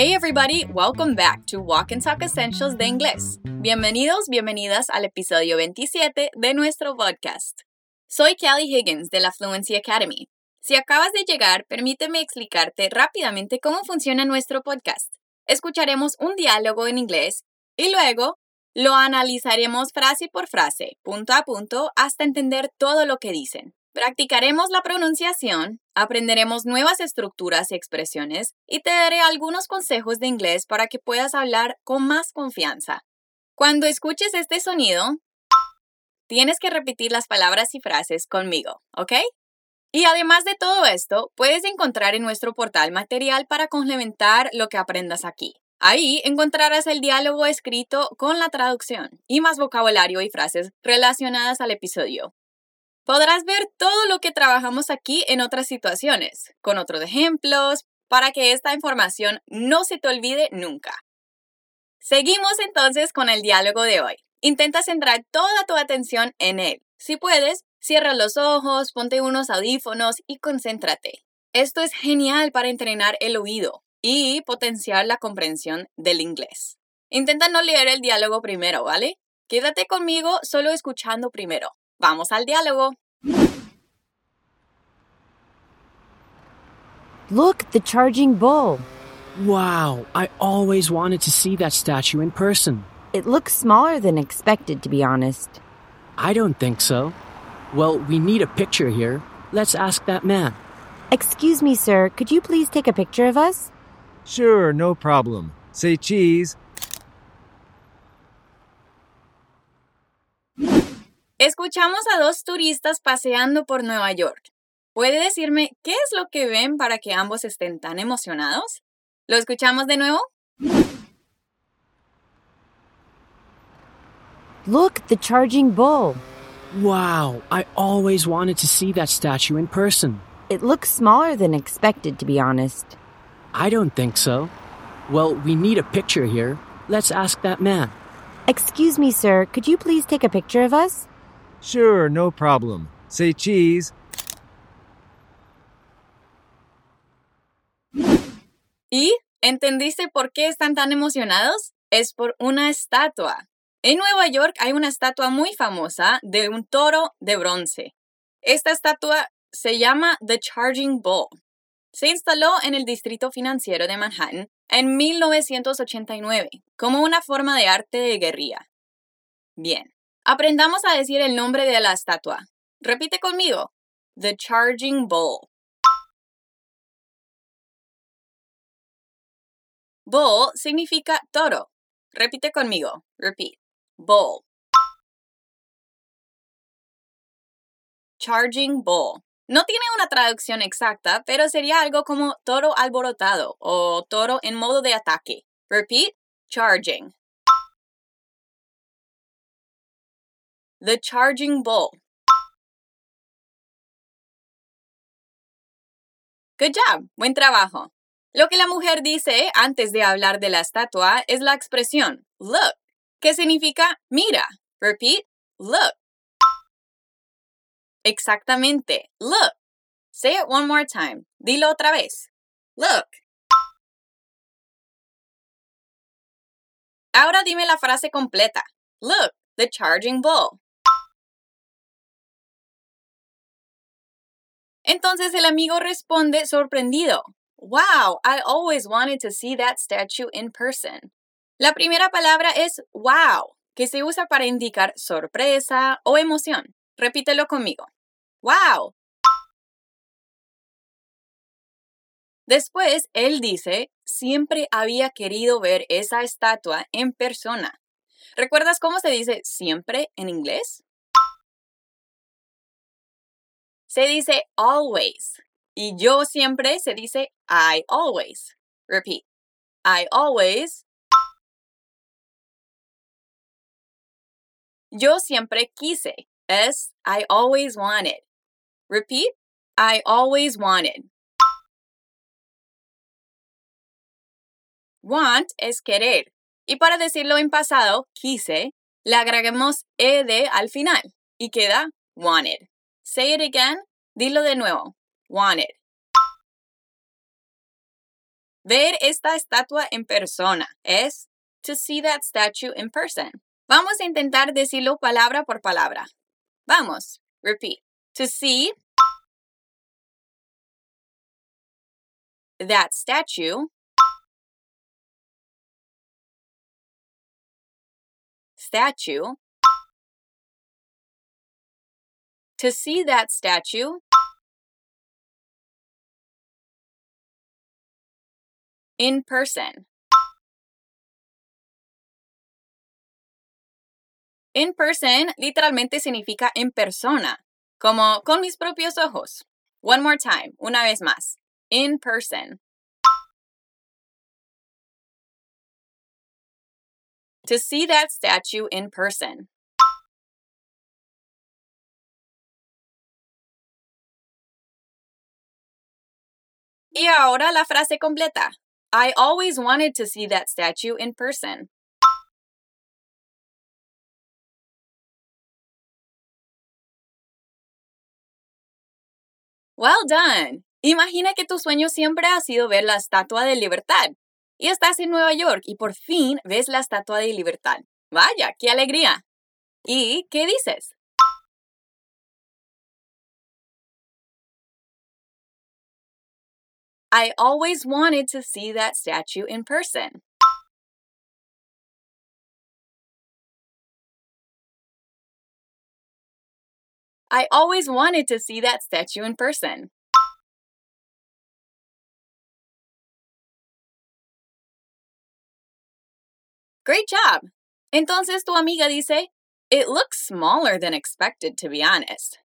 Hey everybody, welcome back to Walk and Talk Essentials de Inglés. Bienvenidos, bienvenidas al episodio 27 de nuestro podcast. Soy Kelly Higgins de la Fluency Academy. Si acabas de llegar, permíteme explicarte rápidamente cómo funciona nuestro podcast. Escucharemos un diálogo en inglés y luego lo analizaremos frase por frase, punto a punto, hasta entender todo lo que dicen. Practicaremos la pronunciación, aprenderemos nuevas estructuras y expresiones y te daré algunos consejos de inglés para que puedas hablar con más confianza. Cuando escuches este sonido, tienes que repetir las palabras y frases conmigo, ¿ok? Y además de todo esto, puedes encontrar en nuestro portal material para complementar lo que aprendas aquí. Ahí encontrarás el diálogo escrito con la traducción y más vocabulario y frases relacionadas al episodio. Podrás ver todo lo que trabajamos aquí en otras situaciones, con otros ejemplos, para que esta información no se te olvide nunca. Seguimos entonces con el diálogo de hoy. Intenta centrar toda tu atención en él. Si puedes, cierra los ojos, ponte unos audífonos y concéntrate. Esto es genial para entrenar el oído y potenciar la comprensión del inglés. Intenta no leer el diálogo primero, ¿vale? Quédate conmigo solo escuchando primero. Vamos al diálogo. Look, the charging bull. Wow, I always wanted to see that statue in person. It looks smaller than expected, to be honest. I don't think so. Well, we need a picture here. Let's ask that man. Excuse me, sir, could you please take a picture of us? Sure, no problem. Say cheese. Escuchamos a dos turistas paseando por Nueva York. ¿Puede decirme qué es lo que ven para que ambos estén tan emocionados? ¿Lo escuchamos de nuevo? Look, the charging bull. Wow, I always wanted to see that statue in person. It looks smaller than expected, to be honest. I don't think so. Well, we need a picture here. Let's ask that man. Excuse me, sir, could you please take a picture of us? Sure, no problem. Say cheese. ¿Y entendiste por qué están tan emocionados? Es por una estatua. En Nueva York hay una estatua muy famosa de un toro de bronce. Esta estatua se llama The Charging Bull. Se instaló en el distrito financiero de Manhattan en 1989 como una forma de arte de guerrilla. Bien, aprendamos a decir el nombre de la estatua. Repite conmigo. The Charging Bull. Bull significa toro. Repite conmigo. Repeat. Bull. Charging Bull. No tiene una traducción exacta, pero sería algo como toro alborotado o toro en modo de ataque. Repeat. Charging. The Charging Bull. Good job. Buen trabajo. Lo que la mujer dice antes de hablar de la estatua es la expresión look, que significa mira. Repeat. Look. Exactamente. Look. Say it one more time. Dilo otra vez. Look. Ahora dime la frase completa. Look, the charging bull. Entonces el amigo responde sorprendido. Wow, I always wanted to see that statue in person. La primera palabra es wow, que se usa para indicar sorpresa o emoción. Repítelo conmigo. Wow. Después, él dice, siempre había querido ver esa estatua en persona. ¿Recuerdas cómo se dice siempre en inglés? Se dice always. Y yo siempre se dice I always. Repeat. I always. Yo siempre quise. Es I always wanted. Repeat. I always wanted. Want es querer. Y para decirlo en pasado, quise, le agregamos ed al final y queda wanted. Say it again. Dilo de nuevo. Wanted. ver esta estatua en persona. Es to see that statue in person. Vamos a intentar decirlo palabra por palabra. Vamos, repeat. To see that statue statue to see that statue in person In person literalmente significa en persona, como con mis propios ojos. One more time, una vez más. In person. To see that statue in person. Y ahora la frase completa. I always wanted to see that statue in person. Well done. Imagina que tu sueño siempre ha sido ver la Estatua de Libertad. Y estás en Nueva York y por fin ves la Estatua de Libertad. Vaya, qué alegría. ¿Y qué dices? I always wanted to see that statue in person. I always wanted to see that statue in person. Great job. Entonces tu amiga dice, It looks smaller than expected, to be honest.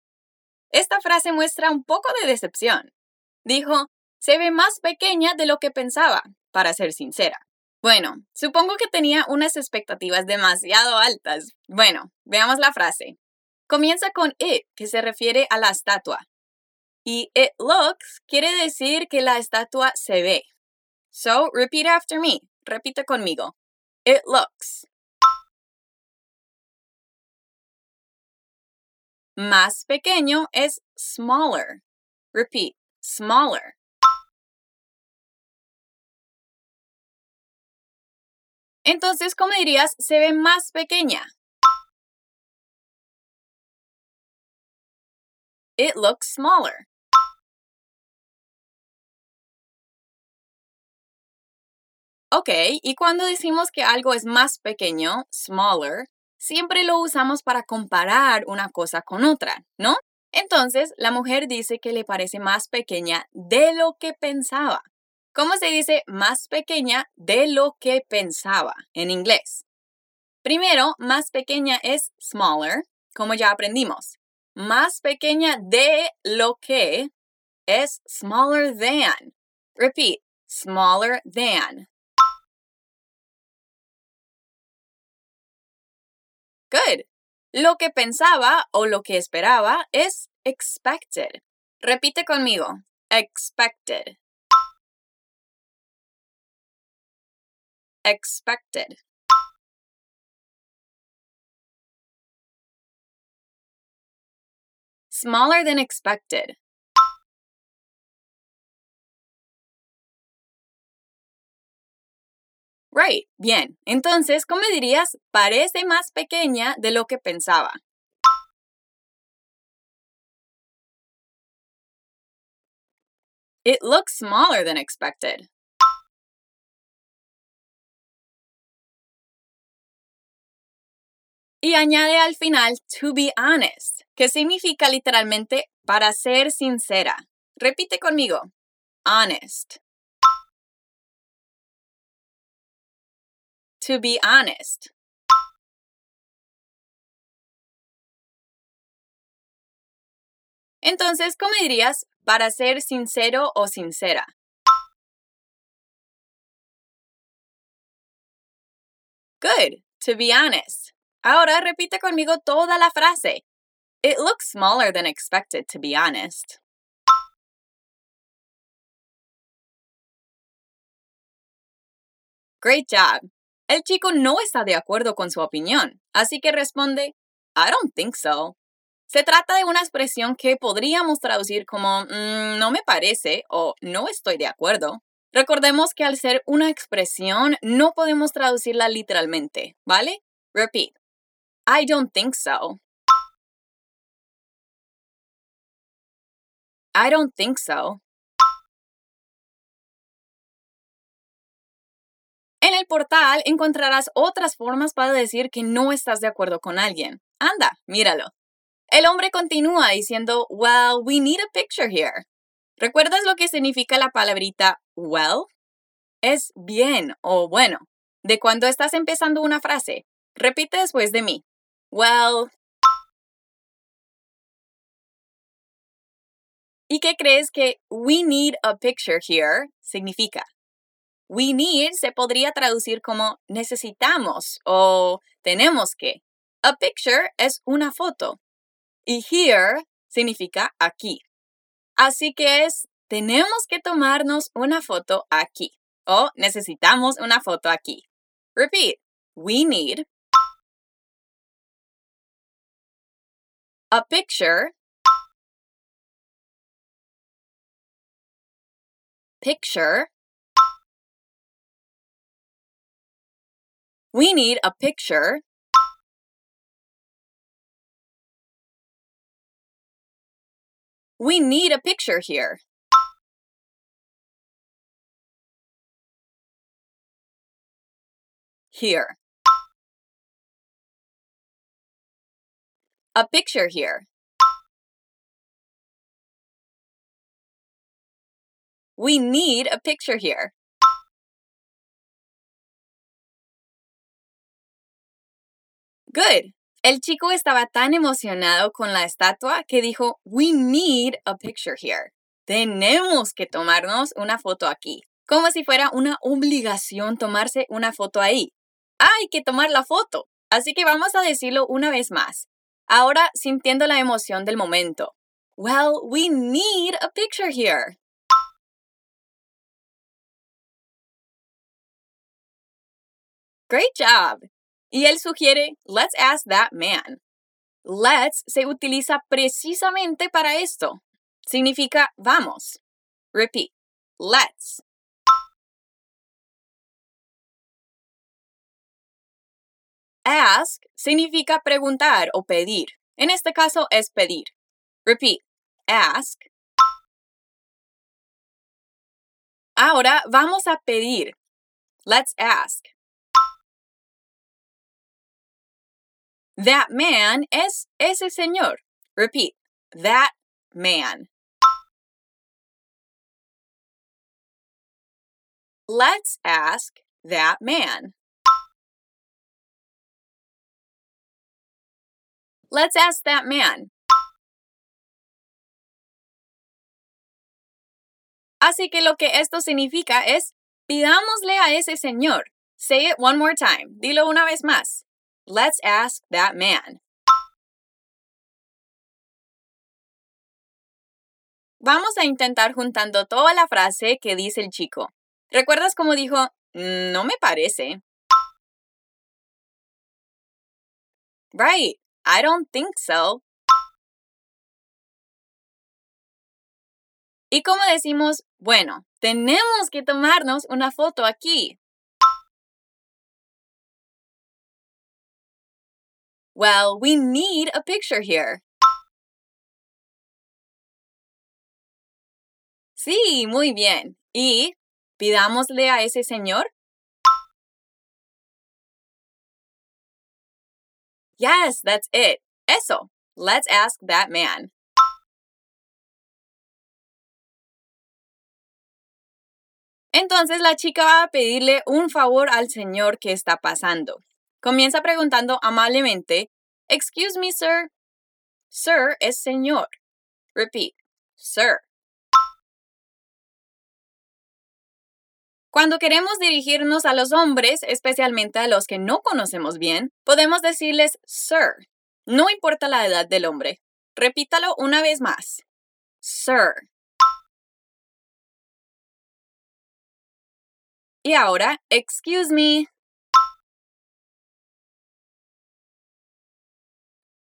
Esta frase muestra un poco de decepción. Dijo, se ve más pequeña de lo que pensaba, para ser sincera. Bueno, supongo que tenía unas expectativas demasiado altas. Bueno, veamos la frase. Comienza con it, que se refiere a la estatua. Y it looks quiere decir que la estatua se ve. So, repeat after me. Repite conmigo. It looks. Más pequeño es smaller. Repeat. Smaller. Entonces, ¿cómo dirías se ve más pequeña? It looks smaller. Ok, y cuando decimos que algo es más pequeño, smaller, siempre lo usamos para comparar una cosa con otra, ¿no? Entonces, la mujer dice que le parece más pequeña de lo que pensaba. ¿Cómo se dice más pequeña de lo que pensaba en inglés? Primero, más pequeña es smaller, como ya aprendimos más pequeña de lo que es smaller than. Repeat, smaller than. Good. Lo que pensaba o lo que esperaba es expected. Repite conmigo. Expected. Expected. Smaller than expected. Right, bien. Entonces, ¿cómo dirías? Parece más pequeña de lo que pensaba. It looks smaller than expected. Y añade al final to be honest, que significa literalmente para ser sincera. Repite conmigo. Honest. To be honest. Entonces, ¿cómo dirías para ser sincero o sincera? Good. To be honest. Ahora repite conmigo toda la frase. It looks smaller than expected, to be honest. Great job. El chico no está de acuerdo con su opinión, así que responde, I don't think so. Se trata de una expresión que podríamos traducir como mm, no me parece o no estoy de acuerdo. Recordemos que al ser una expresión no podemos traducirla literalmente, ¿vale? Repeat. I don't think so. I don't think so. En el portal encontrarás otras formas para decir que no estás de acuerdo con alguien. Anda, míralo. El hombre continúa diciendo, Well, we need a picture here. ¿Recuerdas lo que significa la palabrita well? Es bien o bueno. De cuando estás empezando una frase, repite después de mí. Well. ¿Y qué crees que we need a picture here significa? We need se podría traducir como necesitamos o tenemos que. A picture es una foto y here significa aquí. Así que es, tenemos que tomarnos una foto aquí o necesitamos una foto aquí. Repeat. We need a picture picture We need a picture We need a picture here. Here. A picture here. We need a picture here. Good. El chico estaba tan emocionado con la estatua que dijo, We need a picture here. Tenemos que tomarnos una foto aquí. Como si fuera una obligación tomarse una foto ahí. Hay que tomar la foto. Así que vamos a decirlo una vez más. Ahora sintiendo la emoción del momento. Well, we need a picture here. Great job. Y él sugiere, let's ask that man. Let's se utiliza precisamente para esto. Significa vamos. Repeat. Let's. Ask significa preguntar o pedir. En este caso es pedir. Repeat. Ask. Ahora vamos a pedir. Let's ask. That man es ese señor. Repeat. That man. Let's ask that man. Let's ask that man. Así que lo que esto significa es, pidámosle a ese señor. Say it one more time. Dilo una vez más. Let's ask that man. Vamos a intentar juntando toda la frase que dice el chico. ¿Recuerdas cómo dijo, no me parece? Right, I don't think so. Y como decimos, bueno, tenemos que tomarnos una foto aquí. Well, we need a picture here. Sí, muy bien. ¿Y pidámosle a ese señor? Yes, that's it. Eso. Let's ask that man. Entonces la chica va a pedirle un favor al señor que está pasando. Comienza preguntando amablemente, Excuse me, sir. Sir es señor. Repeat, sir. Cuando queremos dirigirnos a los hombres, especialmente a los que no conocemos bien, podemos decirles sir. No importa la edad del hombre. Repítalo una vez más. Sir. Y ahora, excuse me.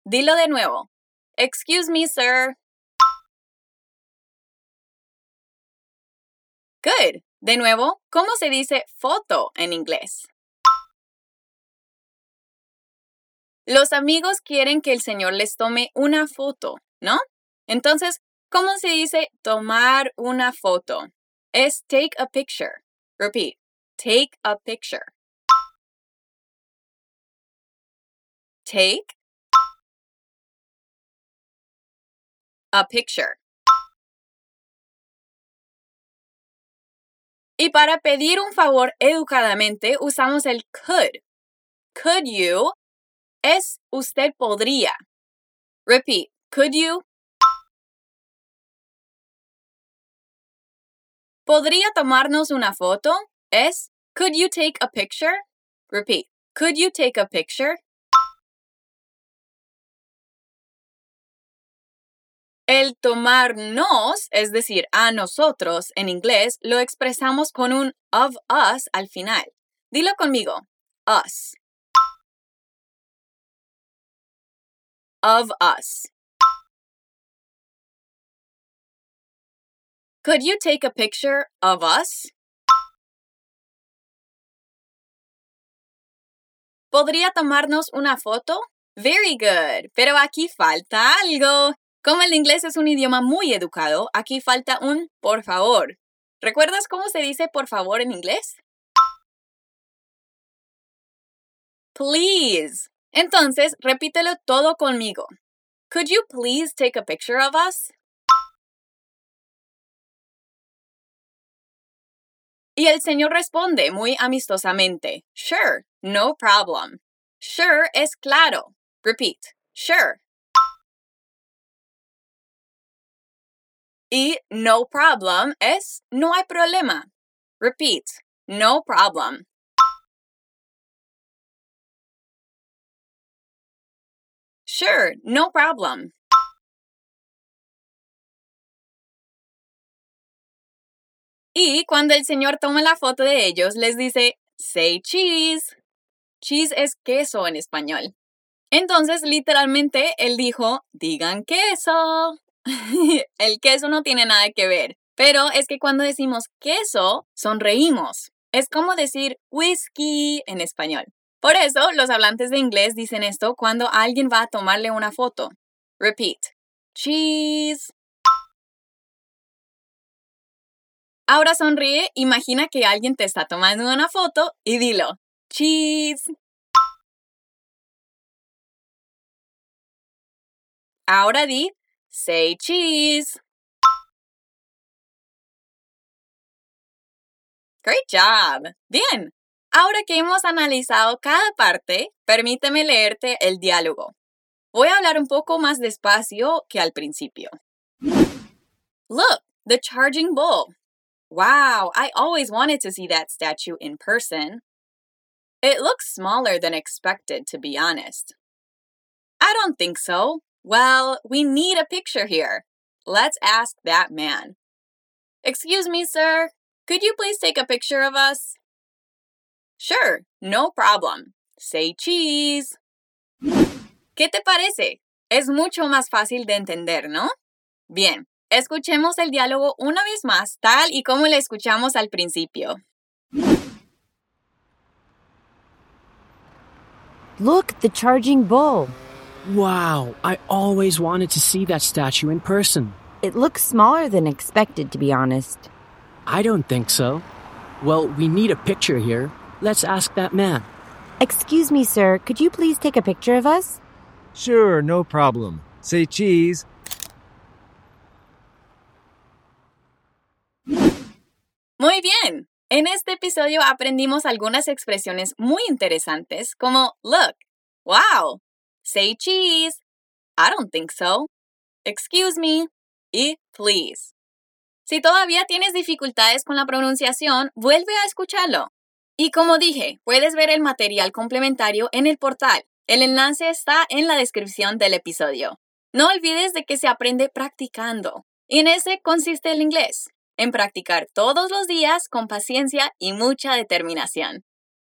Dilo de nuevo. Excuse me, sir. Good. De nuevo, ¿cómo se dice foto en inglés? Los amigos quieren que el señor les tome una foto, ¿no? Entonces, ¿cómo se dice tomar una foto? Es take a picture. Repeat, take a picture. Take a picture. Y para pedir un favor educadamente usamos el could. Could you es usted podría. Repeat, could you? ¿Podría tomarnos una foto? Es could you take a picture? Repeat, could you take a picture? El tomarnos, es decir, a nosotros en inglés, lo expresamos con un of us al final. Dilo conmigo. Us. Of us. Could you take a picture of us? ¿Podría tomarnos una foto? Very good. Pero aquí falta algo. Como el inglés es un idioma muy educado, aquí falta un por favor. ¿Recuerdas cómo se dice por favor en inglés? Please. Entonces, repítelo todo conmigo. Could you please take a picture of us? Y el señor responde muy amistosamente, Sure, no problem. Sure es claro. Repeat, sure. Y no problem es no hay problema. Repeat, no problem. Sure, no problem. Y cuando el señor toma la foto de ellos, les dice, say cheese. Cheese es queso en español. Entonces, literalmente, él dijo, digan queso. el queso no tiene nada que ver, pero es que cuando decimos queso, sonreímos. Es como decir whisky en español. Por eso los hablantes de inglés dicen esto cuando alguien va a tomarle una foto. Repeat. Cheese. Ahora sonríe, imagina que alguien te está tomando una foto y dilo. Cheese. Ahora di Say cheese. Great job. Bien. Ahora que hemos analizado cada parte, permíteme leerte el diálogo. Voy a hablar un poco más despacio que al principio. Look, the charging bull. Wow, I always wanted to see that statue in person. It looks smaller than expected, to be honest. I don't think so. Well, we need a picture here. Let's ask that man. Excuse me, sir. Could you please take a picture of us? Sure, no problem. Say cheese. ¿Qué te parece? Es mucho más fácil de entender, ¿no? Bien, escuchemos el diálogo una vez más, tal y como le escuchamos al principio. Look, the charging bull. Wow, I always wanted to see that statue in person. It looks smaller than expected, to be honest. I don't think so. Well, we need a picture here. Let's ask that man. Excuse me, sir, could you please take a picture of us? Sure, no problem. Say cheese. Muy bien. En este episodio aprendimos algunas expresiones muy interesantes como look, wow, Say cheese. I don't think so. Excuse me. Y please. Si todavía tienes dificultades con la pronunciación, vuelve a escucharlo. Y como dije, puedes ver el material complementario en el portal. El enlace está en la descripción del episodio. No olvides de que se aprende practicando. Y en ese consiste el inglés, en practicar todos los días con paciencia y mucha determinación.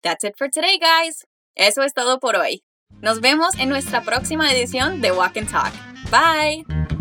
That's it for today, guys. Eso es todo por hoy. Nos vemos en nuestra próxima edición de Walk and Talk. Bye.